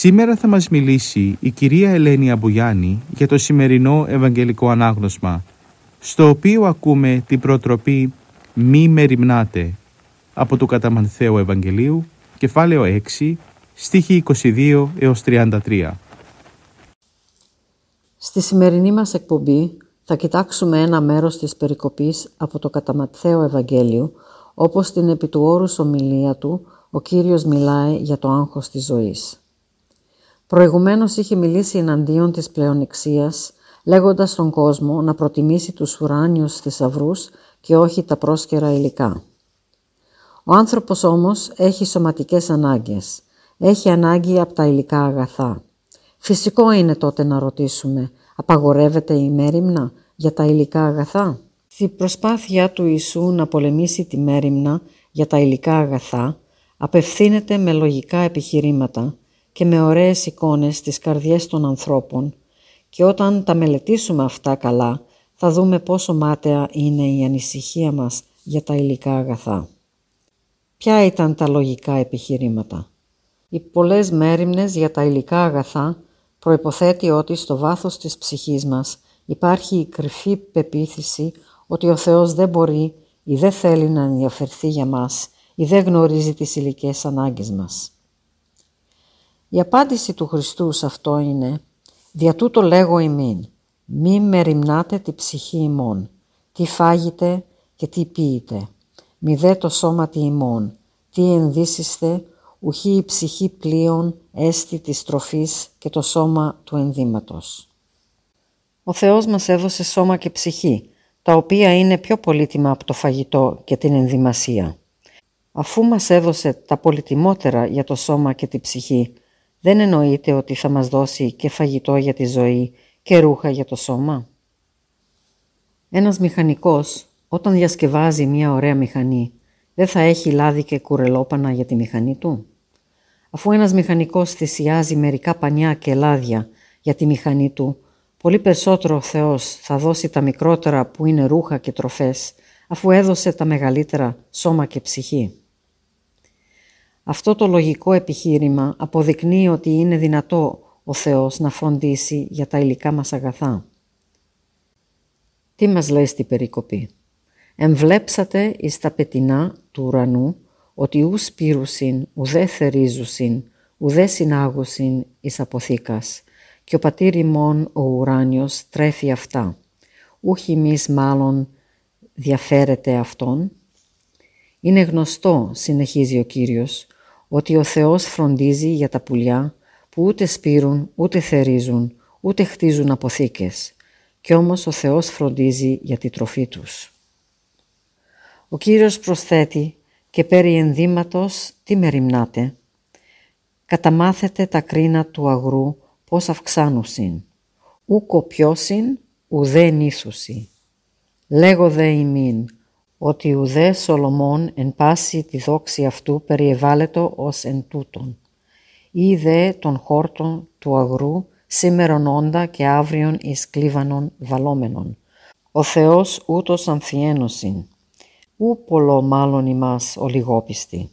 Σήμερα θα μας μιλήσει η κυρία Ελένη Αμπουγιάννη για το σημερινό Ευαγγελικό Ανάγνωσμα, στο οποίο ακούμε την προτροπή «Μη μεριμνάτε» από το Καταμανθέο Ευαγγελίου, κεφάλαιο 6, στίχη 22 έως 33. Στη σημερινή μας εκπομπή θα κοιτάξουμε ένα μέρος της περικοπής από το Καταμαθαίο Ευαγγέλιο, όπως στην επί του όρους ομιλία του, ο Κύριος μιλάει για το άγχος της ζωής. Προηγουμένως είχε μιλήσει εναντίον της πλεονεξίας, λέγοντας στον κόσμο να προτιμήσει τους ουράνιους θησαυρούς και όχι τα πρόσκαιρα υλικά. Ο άνθρωπος όμως έχει σωματικές ανάγκες. Έχει ανάγκη από τα υλικά αγαθά. Φυσικό είναι τότε να ρωτήσουμε, απαγορεύεται η μέρημνα για τα υλικά αγαθά; Στη προσπάθειά του Ιησού να πολεμήσει τη μέρημνα για τα υλικά αγαθά, απευθύνεται με λογικά επιχειρήματα και με ωραίες εικόνες στις καρδιές των ανθρώπων και όταν τα μελετήσουμε αυτά καλά θα δούμε πόσο μάταια είναι η ανησυχία μας για τα υλικά αγαθά. Ποια ήταν τα λογικά επιχειρήματα; Οι πολλές μέρημνες για τα υλικά αγαθά προϋποθέτει ότι στο βάθος της ψυχής μας υπάρχει η κρυφή πεποίθηση ότι ο Θεός δεν μπορεί ή δεν θέλει να ενδιαφερθεί για μας ή δεν γνωρίζει τις υλικές ανάγκες μας. Η απάντηση του Χριστού σε αυτό είναι «Δια τούτο λέγω ημίν, μη μεριμνάτε τη ψυχή ημών, τι φάγετε και τι πίετε, μη δε το σώμα τη ημών, τι ενδύσιστε, ουχή η ψυχή πλοίων έστι της τροφής και το σώμα του ενδύματος». Ο Θεός μας έδωσε σώμα και ψυχή, τα οποία είναι πιο πολύτιμα από το φαγητό και την ενδυμασία. Αφού μας έδωσε τα πολυτιμότερα για το σώμα και τη ψυχή, δεν εννοείται ότι θα μας δώσει και φαγητό για τη ζωή και ρούχα για το σώμα. Ένας μηχανικός όταν διασκευάζει μια ωραία μηχανή δεν θα έχει λάδι και κουρελόπανα για τη μηχανή του. Αφού ένας μηχανικός θυσιάζει μερικά πανιά και λάδια για τη μηχανή του, πολύ περισσότερο ο Θεός θα δώσει τα μικρότερα που είναι ρούχα και τροφές, αφού έδωσε τα μεγαλύτερα σώμα και ψυχή. Αυτό το λογικό επιχείρημα αποδεικνύει ότι είναι δυνατό ο Θεός να φροντίσει για τα υλικά μας αγαθά. Τι μας λέει στη περικοπή. «Εμβλέψατε εις τα πετεινά του ουρανού ότι ους σπήρουσιν, ουδέ θερίζουσιν, ουδέ συνάγουσιν εις αποθήκας και ο πατήρ ημών ο ουράνιος τρέφει αυτά. Ούχι εμείς μάλλον διαφέρεται αυτόν. Είναι γνωστό, συνεχίζει ο Κύριος, ότι ο Θεός φροντίζει για τα πουλιά που ούτε σπείρουν, ούτε θερίζουν, ούτε χτίζουν αποθήκες. Κι όμως ο Θεός φροντίζει για τη τροφή τους. Ο Κύριος προσθέτει και περί ενδύματος τι μεριμνάτε. Καταμάθετε τα κρίνα του αγρού πώς αυξάνουσιν. Ου κοπιώσιν ουδέ νύθουσι. Λέγω δε ημίν, ότι ουδέ Σολομών εν πάση τη δόξη αυτού περιεβάλλετο ως εν τούτον. Ή δε των χόρτων του αγρού σήμερον όντα και αύριον εις κλίβανον βαλόμενον. Ο Θεός ούτως αμφιένωσιν, ου πολλό μάλλον ημάς ο λιγόπιστη.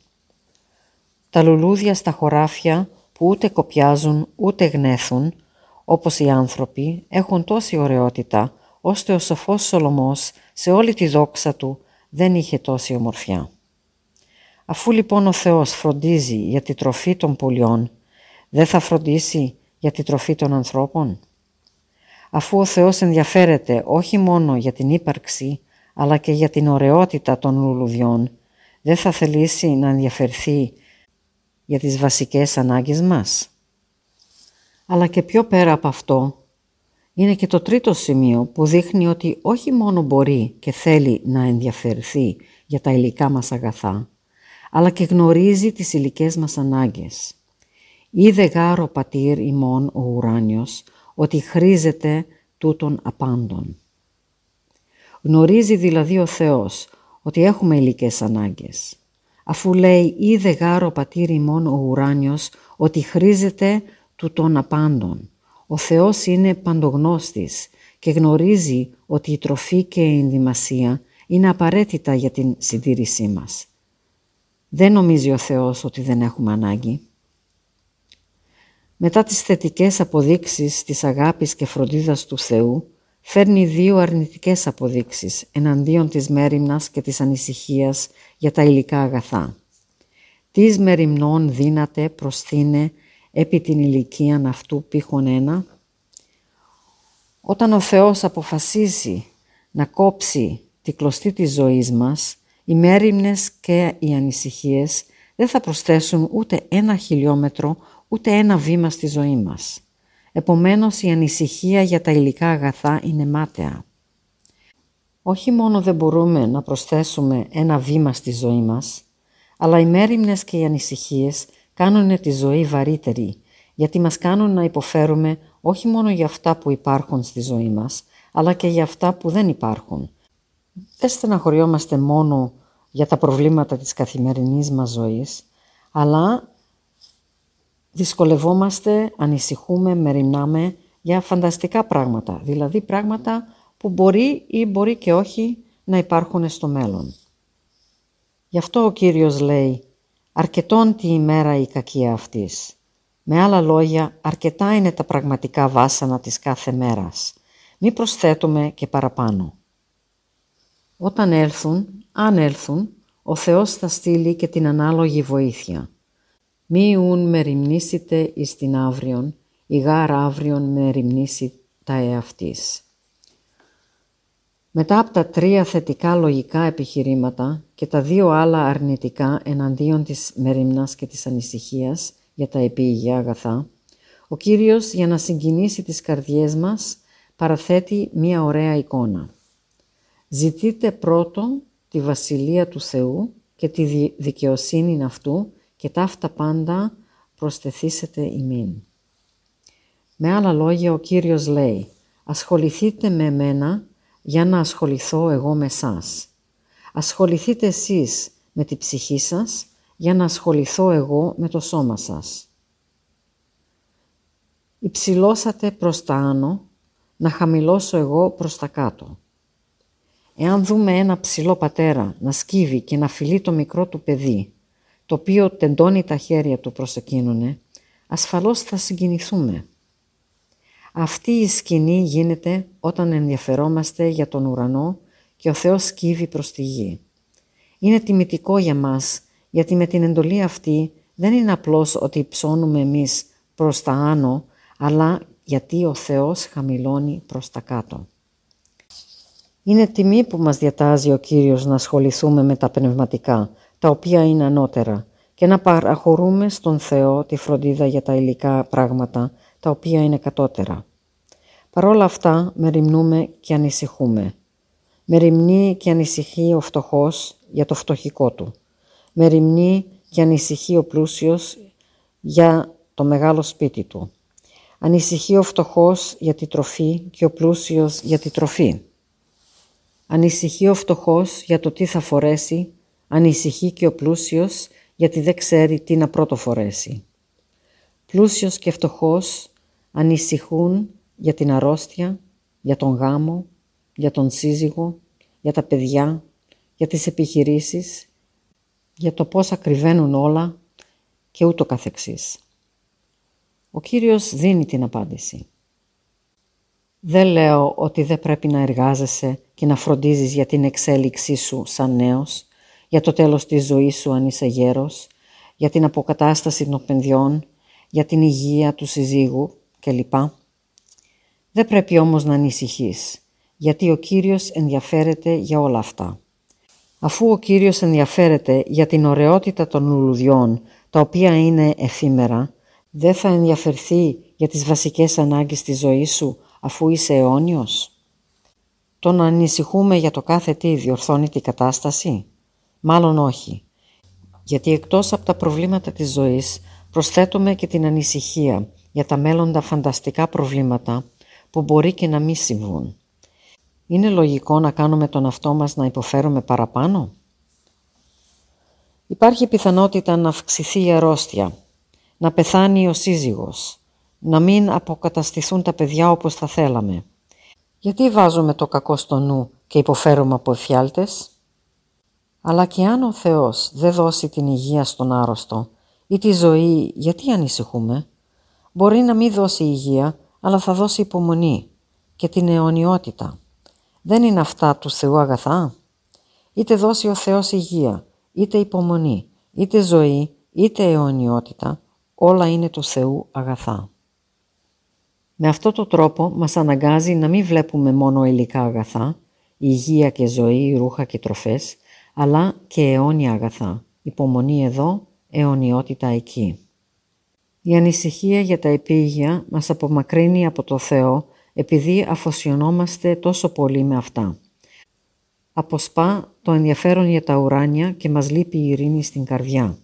Τα λουλούδια στα χωράφια που ούτε κοπιάζουν ούτε γνέθουν, όπως οι άνθρωποι, έχουν τόση ωραιότητα, ώστε ο σοφός Σολομός σε όλη τη δόξα του δεν είχε τόση ομορφιά. Αφού λοιπόν ο Θεός φροντίζει για τη τροφή των πουλιών, δεν θα φροντίσει για τη τροφή των ανθρώπων; Αφού ο Θεός ενδιαφέρεται όχι μόνο για την ύπαρξη, αλλά και για την ωραιότητα των λουλουδιών, δεν θα θελήσει να ενδιαφερθεί για τις βασικές ανάγκες μας; Αλλά και πιο πέρα από αυτό, είναι και το τρίτο σημείο που δείχνει ότι όχι μόνο μπορεί και θέλει να ενδιαφερθεί για τα υλικά μας αγαθά, αλλά και γνωρίζει τις υλικές μας ανάγκες. Είδε γάρο πατήρ ημών ο ουράνιος, ότι χρήζεται τούτων απάντων. Γνωρίζει δηλαδή ο Θεός ότι έχουμε υλικές ανάγκες. Αφού λέει «Είδε γάρο πατήρ ημών ο ουράνιος, ότι χρήζεται τούτων απάντων». Ο Θεός είναι παντογνώστης και γνωρίζει ότι η τροφή και η ενδυμασία είναι απαραίτητα για την συντήρησή μας. Δεν νομίζει ο Θεός ότι δεν έχουμε ανάγκη. Μετά τις θετικές αποδείξεις της αγάπης και φροντίδας του Θεού, φέρνει δύο αρνητικές αποδείξεις εναντίον της μέρημνας και της ανησυχίας για τα υλικά αγαθά. «Τις μεριμνών δύναται προσθήνε επί την ηλικία αυτού πήχον ένα». Όταν ο Θεός αποφασίζει να κόψει τη κλωστή της ζωής μας, οι μέρημνες και οι ανησυχίες δεν θα προσθέσουν ούτε ένα χιλιόμετρο, ούτε ένα βήμα στη ζωή μας. Επομένως η ανησυχία για τα υλικά αγαθά είναι μάταια. Όχι μόνο δεν μπορούμε να προσθέσουμε ένα βήμα στη ζωή μας, αλλά οι μέρημνες και οι ανησυχίες κάνουν τη ζωή βαρύτερη, γιατί μας κάνουν να υποφέρουμε όχι μόνο για αυτά που υπάρχουν στη ζωή μας, αλλά και για αυτά που δεν υπάρχουν. Δεν στεναχωριόμαστε μόνο για τα προβλήματα της καθημερινής μας ζωής, αλλά δυσκολευόμαστε, ανησυχούμε, μεριμνάμε για φανταστικά πράγματα, δηλαδή πράγματα που μπορεί ή μπορεί και όχι να υπάρχουν στο μέλλον. Γι' αυτό ο Κύριος λέει «Αρκετόν τη ημέρα η κακία αυτής». Με άλλα λόγια, αρκετά είναι τα πραγματικά βάσανα της κάθε μέρας. Μη προσθέτουμε και παραπάνω. Όταν έλθουν, αν έλθουν, ο Θεός θα στείλει και την ανάλογη βοήθεια. Μη ουν με ρημνήσετε εις την αύριον, η γάρ αύριον με ρημνήσει τα εαυτής. Μετά από τα τρία θετικά λογικά επιχειρήματα και τα δύο άλλα αρνητικά εναντίον της μεριμνάς και της ανησυχίας για τα επίγεια αγαθά, ο Κύριος για να συγκινήσει τις καρδιές μας παραθέτει μία ωραία εικόνα. Ζητείτε πρώτον τη Βασιλεία του Θεού και τη δικαιοσύνη αυτού και ταύτα πάντα προσθεθήσετε ημίν. Με άλλα λόγια ο Κύριος λέει «Ασχοληθείτε με μένα για να ασχοληθώ εγώ με σας. Ασχοληθείτε εσείς με τη ψυχή σας για να ασχοληθώ εγώ με το σώμα σας. Υψηλώσατε προς τα άνω, να χαμηλώσω εγώ προς τα κάτω. Εάν δούμε ένα ψηλό πατέρα να σκύβει και να φιλεί το μικρό του παιδί, το οποίο τεντώνει τα χέρια του προς εκείνουνε, ασφαλώς θα συγκινηθούμε. Αυτή η σκηνή γίνεται όταν ενδιαφερόμαστε για τον ουρανό και ο Θεός σκύβει προς τη γη. Είναι τιμητικό για μας, γιατί με την εντολή αυτή δεν είναι απλώς ότι ψώνουμε εμείς προς τα άνω, αλλά γιατί ο Θεός χαμηλώνει προς τα κάτω. Είναι τιμή που μας διατάζει ο Κύριος να ασχοληθούμε με τα πνευματικά, τα οποία είναι ανώτερα, και να παραχωρούμε στον Θεό τη φροντίδα για τα υλικά πράγματα, τα οποία είναι κατώτερα. Παρόλα αυτά, μεριμνούμε και ανησυχούμε. Μεριμνεί και ανησυχεί ο φτωχός για το φτωχικό του. Μεριμνεί και ανησυχεί ο πλούσιος για το μεγάλο σπίτι του. Ανησυχεί ο φτωχός για τη τροφή και ο πλούσιος για τη τροφή. Ανησυχεί ο φτωχός για το τι θα φορέσει, ανησυχεί και ο πλούσιος γιατί δεν ξέρει τι να πρώτο φορέσει. Πλούσιος και φτωχός ανησυχούν για την αρρώστια, για τον γάμο, για τον σύζυγο, για τα παιδιά, για τις επιχειρήσεις, για το πώς ακριβένουν όλα και ούτω καθεξής. Ο Κύριος δίνει την απάντηση. Δεν λέω ότι δεν πρέπει να εργάζεσαι και να φροντίζεις για την εξέλιξή σου σαν νέος, για το τέλος της ζωής σου αν είσαι γέρος, για την αποκατάσταση των παιδιών, για την υγεία του συζύγου κλπ. Δεν πρέπει όμως να ανησυχείς, γιατί ο Κύριος ενδιαφέρεται για όλα αυτά. Αφού ο Κύριος ενδιαφέρεται για την ωραιότητα των λουλουδιών, τα οποία είναι εφήμερα, δεν θα ενδιαφερθεί για τις βασικές ανάγκες της ζωής σου αφού είσαι αιώνιος; Το να ανησυχούμε για το κάθε τι διορθώνει την κατάσταση; Μάλλον όχι. Γιατί εκτός από τα προβλήματα της ζωής προσθέτουμε και την ανησυχία για τα μέλλοντα φανταστικά προβλήματα που μπορεί και να μην συμβούν. Είναι λογικό να κάνουμε τον αυτό μας να υποφέρουμε παραπάνω; Υπάρχει πιθανότητα να αυξηθεί η αρρώστια, να πεθάνει ο σύζυγος, να μην αποκαταστηθούν τα παιδιά όπως θα θέλαμε. Γιατί βάζουμε το κακό στο νου και υποφέρουμε από εφιάλτες; Αλλά και αν ο Θεός δεν δώσει την υγεία στον άρρωστο ή τη ζωή, γιατί ανησυχούμε; Μπορεί να μην δώσει υγεία, αλλά θα δώσει υπομονή και την αιωνιότητα. Δεν είναι αυτά του Θεού αγαθά; Είτε δώσει ο Θεός υγεία, είτε υπομονή, είτε ζωή, είτε αιωνιότητα, όλα είναι του Θεού αγαθά. Με αυτό το τρόπο μας αναγκάζει να μην βλέπουμε μόνο υλικά αγαθά, υγεία και ζωή, ρούχα και τροφές, αλλά και αιώνια αγαθά, υπομονή εδώ, αιωνιότητα εκεί. Η ανησυχία για τα επίγεια μας απομακρύνει από το Θεό επειδή αφοσιωνόμαστε τόσο πολύ με αυτά. Αποσπά το ενδιαφέρον για τα ουράνια και μας λείπει η ειρήνη στην καρδιά.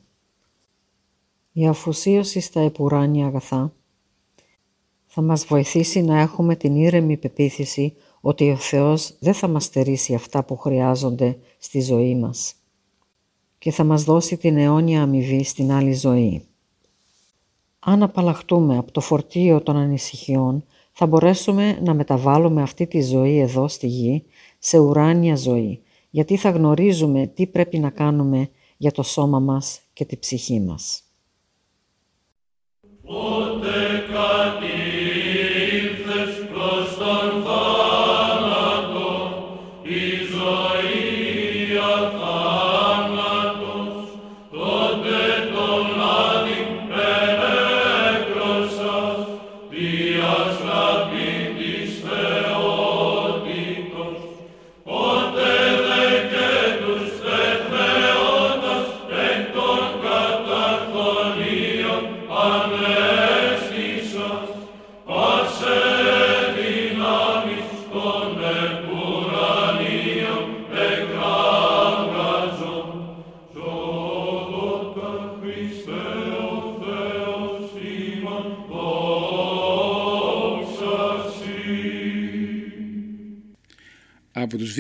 Η αφοσίωση στα επουράνια αγαθά θα μας βοηθήσει να έχουμε την ήρεμη πεποίθηση ότι ο Θεός δεν θα μας στερήσει αυτά που χρειάζονται στη ζωή μας και θα μας δώσει την αιώνια αμοιβή στην άλλη ζωή. Αν απαλλαχτούμε από το φορτίο των ανησυχιών, θα μπορέσουμε να μεταβάλουμε αυτή τη ζωή εδώ στη γη σε ουράνια ζωή, γιατί θα γνωρίζουμε τι πρέπει να κάνουμε για το σώμα μας και τη ψυχή μας.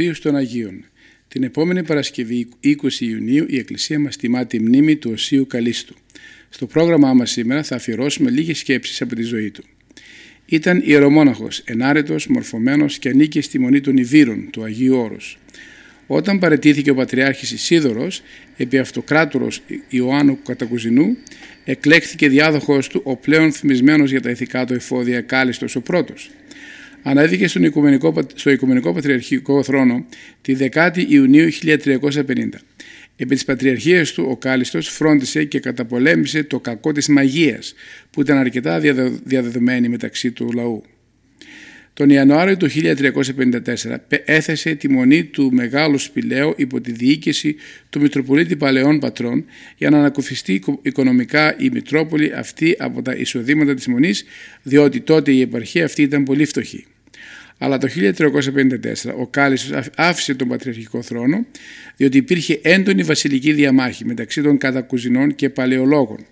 Των Αγίων. Την επόμενη Παρασκευή 20 Ιουνίου η Εκκλησία μας τιμά τη μνήμη του Οσίου Καλίστου. Στο πρόγραμμά μας σήμερα θα αφιερώσουμε λίγες σκέψεις από τη ζωή του. Ήταν ιερομόναχος, ενάρετος, μορφωμένος και ανήκε στη μονή των Ιβύρων του Αγίου Όρους. Όταν παρετήθηκε ο Πατριάρχης Ισίδωρος, επί αυτοκράτορος Ιωάννου Κατακουζινού, εκλέχθηκε διάδοχος του ο πλέον θυμισμένος για τα ηθικά του εφόδια Κάλιστος ο πρώτος αναδύθηκε στον Οικουμενικό, στο Οικουμενικό Πατριαρχικό Θρόνο τη 10η Ιουνίου 1350. Επί της πατριαρχίας του ο Κάλιστος φρόντισε και καταπολέμησε το κακό της μαγείας που ήταν αρκετά διαδεδομένη μεταξύ του λαού. Τον Ιανουάριο του 1354 έθεσε τη μονή του Μεγάλου Σπηλαίου υπό τη διοίκηση του Μητροπολίτη Παλαιών Πατρών για να ανακουφιστεί οικονομικά η Μητρόπολη αυτή από τα εισοδήματα της μονής διότι τότε η επαρχία αυτή ήταν πολύ φτωχή. Αλλά το 1354 ο Κάλιστος άφησε τον πατριαρχικό θρόνο διότι υπήρχε έντονη βασιλική διαμάχη μεταξύ των κατακουζινών και παλαιολόγων.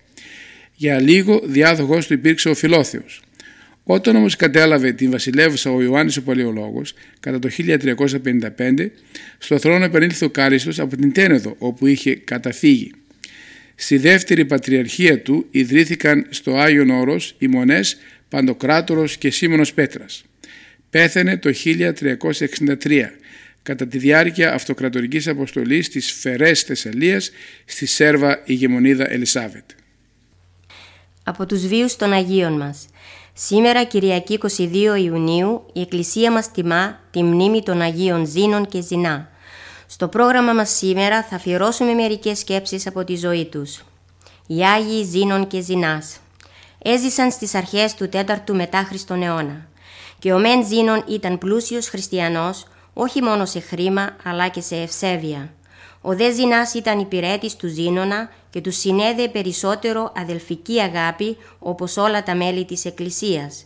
Για λίγο διάδοχος του υπήρξε ο Φιλόθεος. Όταν όμως κατέλαβε την βασιλεύουσα ο Ιωάννης ο Παλαιολόγος κατά το 1355 στο θρόνο επανήλθε ο Κάλιστος από την Τένεδο όπου είχε καταφύγει. Στη δεύτερη πατριαρχία του ιδρύθηκαν στο Άγιον Όρος οι μονές Παντοκράτορος και Σίμωνος Πέτρας. Πέθανε το 1363 κατά τη διάρκεια αυτοκρατορικής αποστολής της Φερές Θεσσαλίας στη Σέρβα ηγεμονίδα Ελισάβετ. Από τους βίους των Αγίων μας. Σήμερα Κυριακή 22 Ιουνίου η Εκκλησία μας τιμά τη μνήμη των Αγίων Ζήνων και Ζηνά. Στο πρόγραμμα μας σήμερα θα αφιερώσουμε μερικές σκέψεις από τη ζωή τους. Οι Άγιοι Ζήνων και Ζηνάς έζησαν στις αρχές του 4ου μετά Χριστον αιώνα και ο Μεν Ζήνων ήταν πλούσιος χριστιανός όχι μόνο σε χρήμα αλλά και σε ευσέβεια. Ο δε Ζηνάς ήταν υπηρέτης του Ζήνονα και του συνέδε περισσότερο αδελφική αγάπη όπως όλα τα μέλη της Εκκλησίας.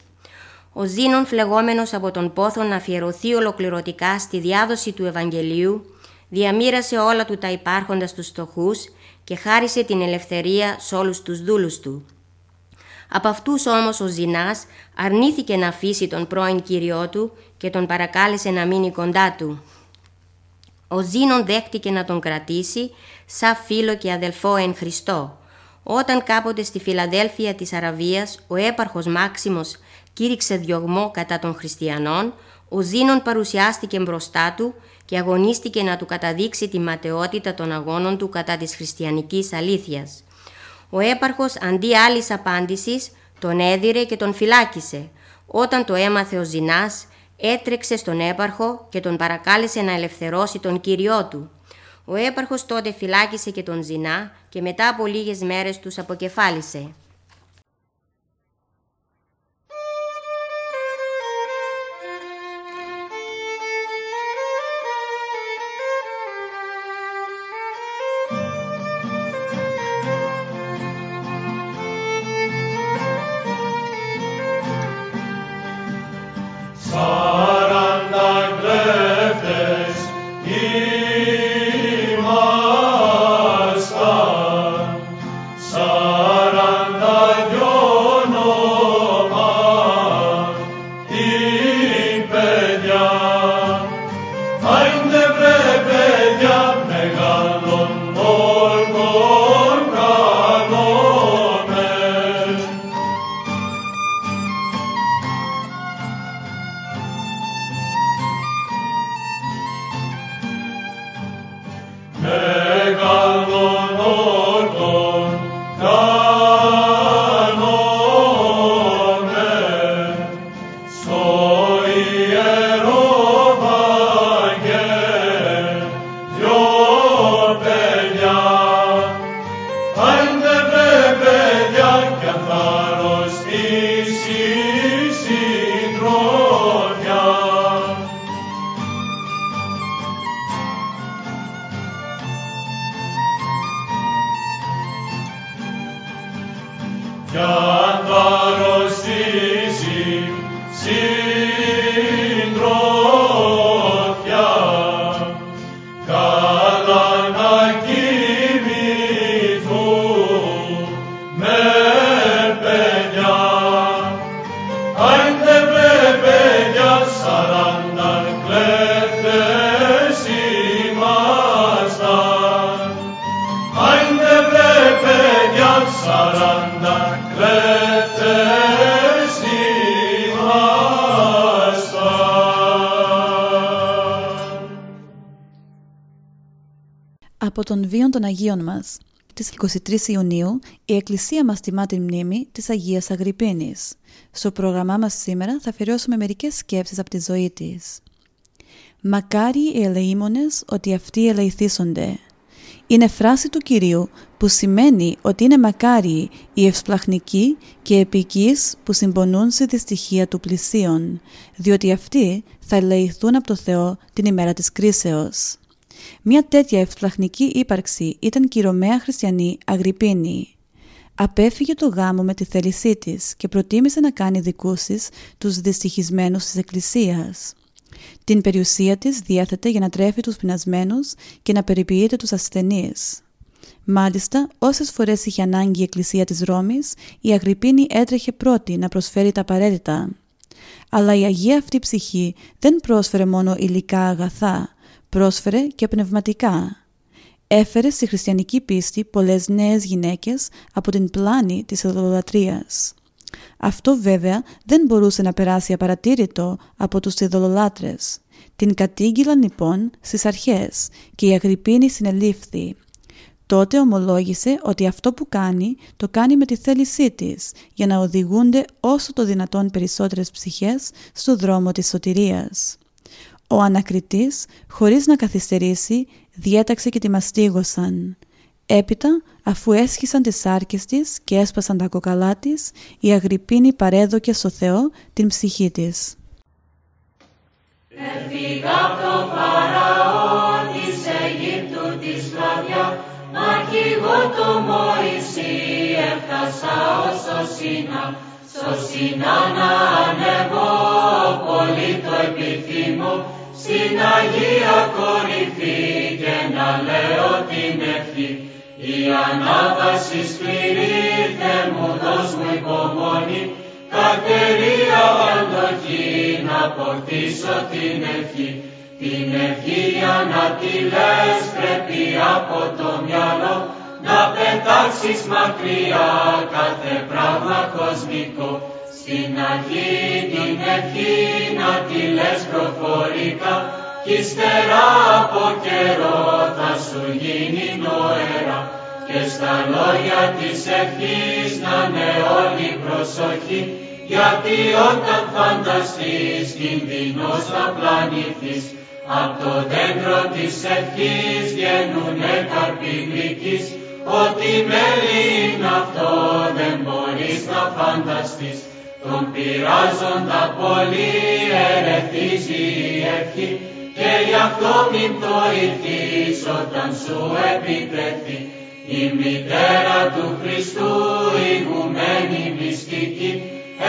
Ο Ζήνων φλεγόμενος από τον πόθο να αφιερωθεί ολοκληρωτικά στη διάδοση του Ευαγγελίου, διαμήρασε όλα του τα υπάρχοντα στους στοχούς και χάρισε την ελευθερία σε όλους τους δούλους του. Από αυτούς όμως ο Ζηνάς αρνήθηκε να αφήσει τον πρώην κύριό του και τον παρακάλεσε να μείνει κοντά του. Ο Ζήνων δέχτηκε να τον κρατήσει σαν φίλο και αδελφό εν Χριστώ. Όταν κάποτε στη Φιλαδέλφια της Αραβίας ο έπαρχος Μάξιμος κήρυξε διωγμό κατά των χριστιανών, ο Ζήνων παρουσιάστηκε μπροστά του και αγωνίστηκε να του καταδείξει τη ματαιότητα των αγώνων του κατά της χριστιανικής αλήθειας. Ο έπαρχος αντί άλλης απάντησης τον έδιρε και τον φυλάκισε. Όταν το έμαθε ο Ζηνάς έτρεξε στον έπαρχο και τον παρακάλεσε να ελευθερώσει τον κύριό του. Ο έπαρχος τότε φυλάκισε και τον Ζηνά και μετά από λίγες μέρες τους αποκεφάλισε. Lord. Από τον βίον των Αγίων μας. Τις 23 Ιουνίου η Εκκλησία μας τιμά την μνήμη της Αγίας Αγρυπίνης. Στο πρόγραμμά μας σήμερα θα αφιερώσουμε μερικές σκέψεις από τη ζωή της. «Μακάρι οι ελεήμονες ότι αυτοί ελεηθήσονται». Είναι φράση του Κυρίου που σημαίνει ότι είναι μακάριοι οι ευσπλαχνικοί και επικείς που συμπονούν στη δυστυχία του πλησίον, διότι αυτοί θα ελεηθούν από το Θεό την ημέρα της κρίσεως. Μια τέτοια ευσπλαχνική ύπαρξη ήταν και η Ρωμαία χριστιανή Αγρυπίνη. Απέφυγε το γάμο με τη θέλησή της και προτίμησε να κάνει δικούσεις τους δυστυχισμένους της Εκκλησίας. Την περιουσία της διέθετε για να τρέφει τους πεινασμένους και να περιποιείται τους ασθενείς. Μάλιστα, όσες φορές είχε ανάγκη η Εκκλησία της Ρώμης, η Αγρυπίνη έτρεχε πρώτη να προσφέρει τα απαραίτητα. Αλλά η Αγία αυτή ψυχή δεν πρόσφερε μόνο υλικά αγαθά, πρόσφερε και πνευματικά. Έφερε στη χριστιανική πίστη πολλές νέες γυναίκες από την πλάνη της ειδωλολατρίας. Αυτό βέβαια δεν μπορούσε να περάσει απαρατήρητο από τους ειδωλολάτρες. Την κατήγγυλαν λοιπόν στις αρχές και η Αγρυπίνη συνελήφθη. Τότε ομολόγησε ότι αυτό που κάνει το κάνει με τη θέλησή της για να οδηγούνται όσο το δυνατόν περισσότερες ψυχές στο δρόμο της σωτηρίας. Ο ανακριτής, χωρίς να καθυστερήσει, διέταξε και τη μαστίγωσαν. Έπειτα, αφού έσχισαν τις σάρκες της και έσπασαν τα κοκαλά της, η Αγρυπίνη παρέδοκε στο Θεό την ψυχή της. Έφυγα από το Φαραώ της Αιγύπτου της τη σκλαβιά Μα κι εγώ το Μωυσή έφτασα ως το Σινά στο Σινά να ανεβώ πολύ το επιθυμώ. Στην Αγία κορυφή και να λέω την ευχή η ανάβαση σκληρή Θε μου δώσ' μου υπομονή. Κατερία αντοχή να αποκτήσω την ευχή. Την ευχή για να τη λες πρέπει από το μυαλό να πετάξεις μακριά κάθε πράγμα κοσμικό. Στην αρχή την ευχή να τη λες προφορικά κι ύστερα από καιρό θα σου γίνει νοερά και στα λόγια της ευχής να είναι όλη προσοχή γιατί όταν φανταστείς κινδυνός θα πλανηθείς Απ' το δέντρο της ευχής βγαίνουνε καρποί γλυκείς Ότι μέλι είναι αυτό δεν μπορείς να φανταστείς. Τον πειράζοντα πολύ ερεθίζει η ευχή Και γι' αυτό μην το ηθείς όταν σου επιτεθεί Η μητέρα του Χριστού ηγουμένη μυστική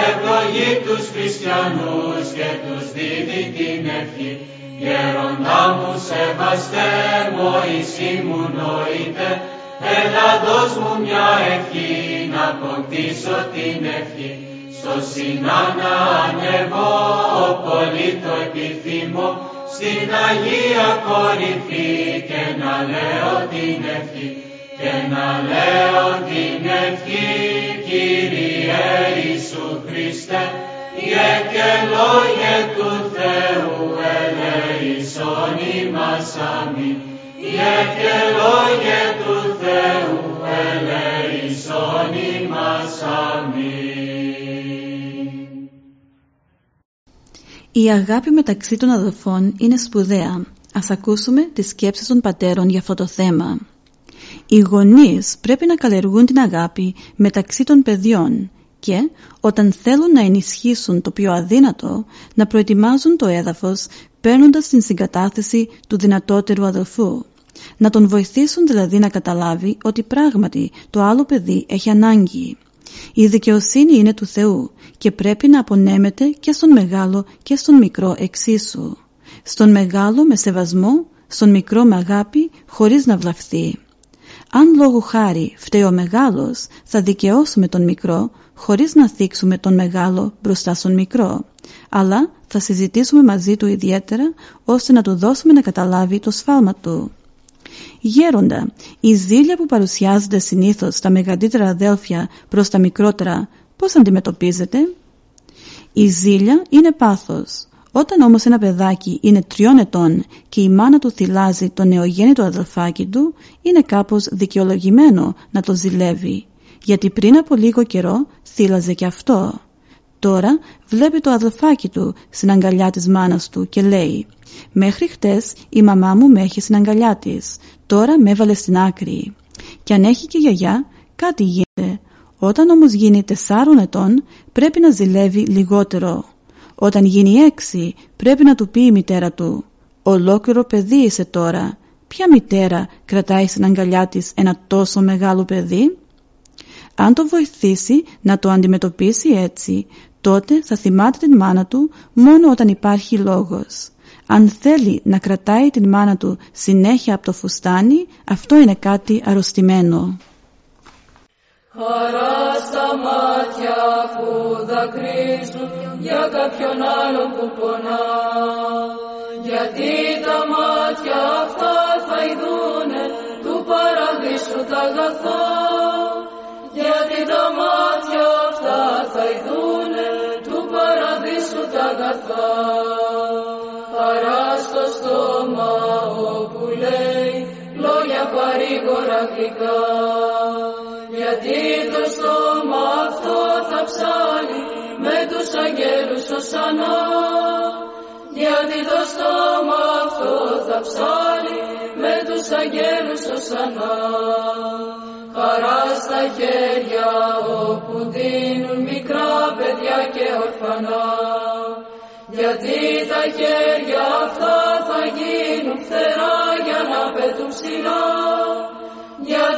Ευλογεί τους χριστιανούς και τους δίδει την ευχή Γέροντά μου σεβαστέ, Μωυσή μου νοείτε, έλα δώσ' μου μια ευχή να αποκτήσω την ευχή. Στο Σινά να ανεβώ, πολύ το επιθυμώ, στην Αγία κορυφή και να λέω την ευχή. Και να λέω την ευχή, Κύριε Ιησού Χριστέ, και λόγια του Θεού ελέησον ημάς αμήν. και λόγια του Θεού ελέησον ημάς αμήν. Η αγάπη μεταξύ των αδελφών είναι σπουδαία. Ας ακούσουμε τις σκέψεις των πατέρων για αυτό το θέμα. Οι γονείς πρέπει να καλλιεργούν την αγάπη μεταξύ των παιδιών και όταν θέλουν να ενισχύσουν το πιο αδύνατο να προετοιμάζουν το έδαφος παίρνοντας την συγκατάθεση του δυνατότερου αδελφού. Να τον βοηθήσουν δηλαδή να καταλάβει ότι πράγματι το άλλο παιδί έχει ανάγκη. Η δικαιοσύνη είναι του Θεού και πρέπει να απονέμεται και στον μεγάλο και στον μικρό εξίσου. Στον μεγάλο με σεβασμό, στον μικρό με αγάπη χωρίς να βλαφθεί. Αν λόγου χάρη φταίει ο μεγάλος, θα δικαιώσουμε τον μικρό χωρίς να θίξουμε τον μεγάλο μπροστά στον μικρό, αλλά θα συζητήσουμε μαζί του ιδιαίτερα ώστε να του δώσουμε να καταλάβει το σφάλμα του. Γέροντα, η ζήλια που παρουσιάζεται συνήθως στα μεγαλύτερα αδέλφια προς τα μικρότερα, πώς αντιμετωπίζεται; Η ζήλια είναι πάθος. Όταν όμως ένα παιδάκι είναι τριών ετών και η μάνα του θυλάζει το νεογέννητο αδελφάκι του, είναι κάπως δικαιολογημένο να το ζηλεύει γιατί πριν από λίγο καιρό θύλαζε και αυτό. Τώρα βλέπει το αδελφάκι του στην αγκαλιά της μάνας του και λέει «Μέχρι χτες η μαμά μου με έχει στην αγκαλιά της, τώρα με έβαλε στην άκρη». Και αν έχει και γιαγιά, κάτι γίνεται. Όταν όμως γίνει τεσσάρων ετών, πρέπει να ζηλεύει λιγότερο. Όταν γίνει έξι, πρέπει να του πει η μητέρα του «Ολόκληρο παιδί είσαι τώρα». Ποια μητέρα κρατάει στην αγκαλιά της ένα τόσο μεγάλο παιδί; Αν το βοηθήσει να το αντιμετωπίσει έτσι, τότε θα θυμάται την μάνα του μόνο όταν υπάρχει λόγος. Αν θέλει να κρατάει την μάνα του συνέχεια από το φουστάνι, αυτό είναι κάτι αρρωστημένο. Χαρά στα μάτια που δακρύζουν για κάποιον άλλο που πονά. Γιατί τα μάτια αυτά θα ειδούνε του παραδείσου τα αγαθά γιατί τα μάτια αυτά θα ειδούνε του παραδείσου τα αγαθά. Λόγια παρήγορα γλυκά. Γιατί το στόμα αυτό θα ψάλει με τους αγγέλους σανά. Γιατί το στόμα αυτό θα ψάλει με τους αγγέλους σανά χαρά στα χέρια όπου δίνουν μικρά παιδιά και ορφανά. Γιατί τα χέρια αυτά θα γίνουν φτερά για να πετούν ψηλά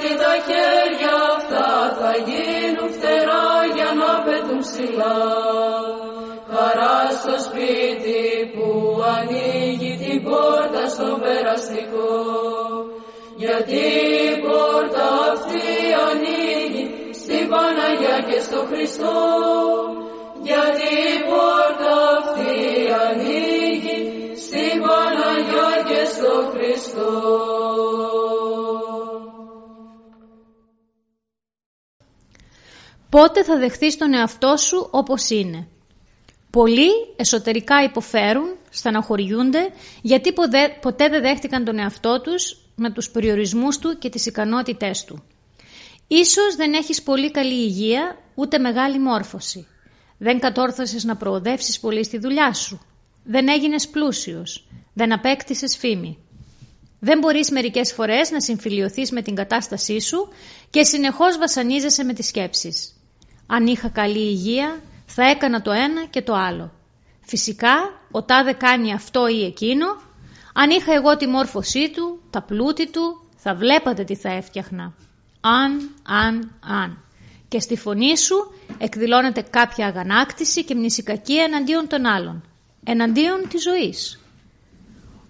ψηλά γιατί τα χέρια αυτά θα γίνουν φτερά για να πετούν ψηλά. Χαρά στο σπίτι που ανοίγει την πόρτα στο περαστικό. Γιατί η πόρτα αυτή ανοίγει στην Παναγιά και στο Χριστό. Γιατί η πόρτα αυτή ανοίγει στην Παναγιά και στο Χριστό. Πότε θα δεχθείς τον εαυτό σου όπως είναι; Πολλοί εσωτερικά υποφέρουν, στεναχωριούνται, γιατί ποτέ δεν δέχτηκαν τον εαυτό τους με τους περιορισμούς του και τις ικανότητές του. Ίσως δεν έχεις πολύ καλή υγεία, ούτε μεγάλη μόρφωση. Δεν κατόρθωσες να προοδεύσεις πολύ στη δουλειά σου. Δεν έγινες πλούσιος. Δεν απέκτησες φήμη. Δεν μπορείς μερικές φορές να συμφιλιωθείς με την κατάστασή σου και συνεχώς βασανίζεσαι με τις σκέψεις. Αν είχα καλή υγεία, θα έκανα το ένα και το άλλο. Φυσικά, ο τάδε κάνει αυτό ή εκείνο. Αν είχα εγώ τη μόρφωσή του, τα πλούτη του, θα βλέπατε τι θα έφτιαχνα. Αν, αν, αν. Και στη φωνή σου εκδηλώνεται κάποια αγανάκτηση και μνησικακία εναντίον των άλλων. Εναντίον της ζωής.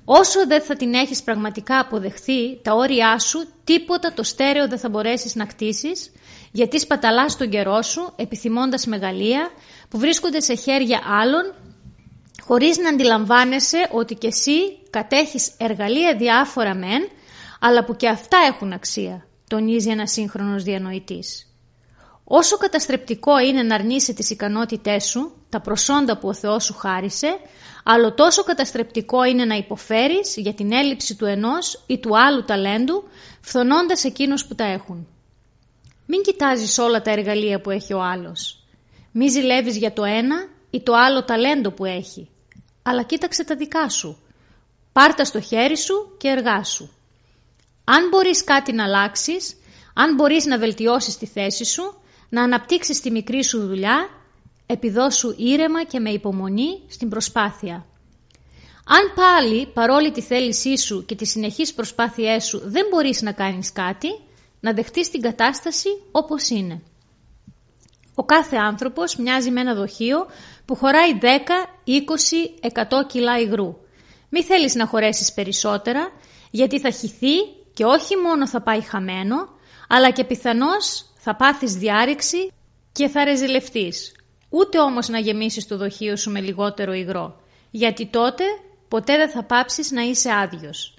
Όσο δεν θα την έχεις πραγματικά αποδεχθεί, τα όρια σου, τίποτα το στέρεο δεν θα μπορέσεις να κτίσεις, γιατί σπαταλάς τον καιρό σου, επιθυμώντας μεγαλεία, που βρίσκονται σε χέρια άλλων, χωρίς να αντιλαμβάνεσαι ότι κι εσύ κατέχεις εργαλεία διάφορα μεν, αλλά που και αυτά έχουν αξία, τονίζει ένας σύγχρονος διανοητής. Όσο καταστρεπτικό είναι να αρνείσαι τις ικανότητές σου, τα προσόντα που ο Θεός σου χάρισε, αλλά τόσο καταστρεπτικό είναι να υποφέρεις για την έλλειψη του ενός ή του άλλου ταλέντου, φθονώντας εκείνους που τα έχουν. Μην κοιτάζεις όλα τα εργαλεία που έχει ο άλλος. Μη ζηλεύεις για το ένα ή το άλλο ταλέντο που έχει, αλλά κοίταξε τα δικά σου. Πάρτα στο χέρι σου και εργάσου. Αν μπορείς κάτι να αλλάξεις, αν μπορείς να βελτιώσεις τη θέση σου, να αναπτύξεις τη μικρή σου δουλειά, επιδώσου ήρεμα και με υπομονή στην προσπάθεια. Αν πάλι, παρόλη τη θέλησή σου και τις συνεχείς προσπάθειές σου, δεν μπορείς να κάνεις κάτι, να δεχτείς την κατάσταση όπως είναι. Ο κάθε άνθρωπος μοιάζει με ένα δοχείο που χωράει 10, 20, 100 κιλά υγρού. Μη θέλεις να χωρέσεις περισσότερα, γιατί θα χυθεί και όχι μόνο θα πάει χαμένο, αλλά και πιθανώς θα πάθεις διάρρηξη και θα ρεζιλευτείς. Ούτε όμως να γεμίσεις το δοχείο σου με λιγότερο υγρό, γιατί τότε ποτέ δεν θα πάψεις να είσαι άδειος.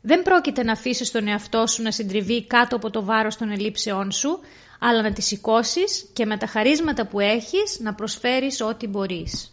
Δεν πρόκειται να αφήσεις τον εαυτό σου να συντριβεί κάτω από το βάρος των ελλείψεών σου, αλλά να τη σηκώσεις και με τα χαρίσματα που έχεις να προσφέρεις ό,τι μπορείς.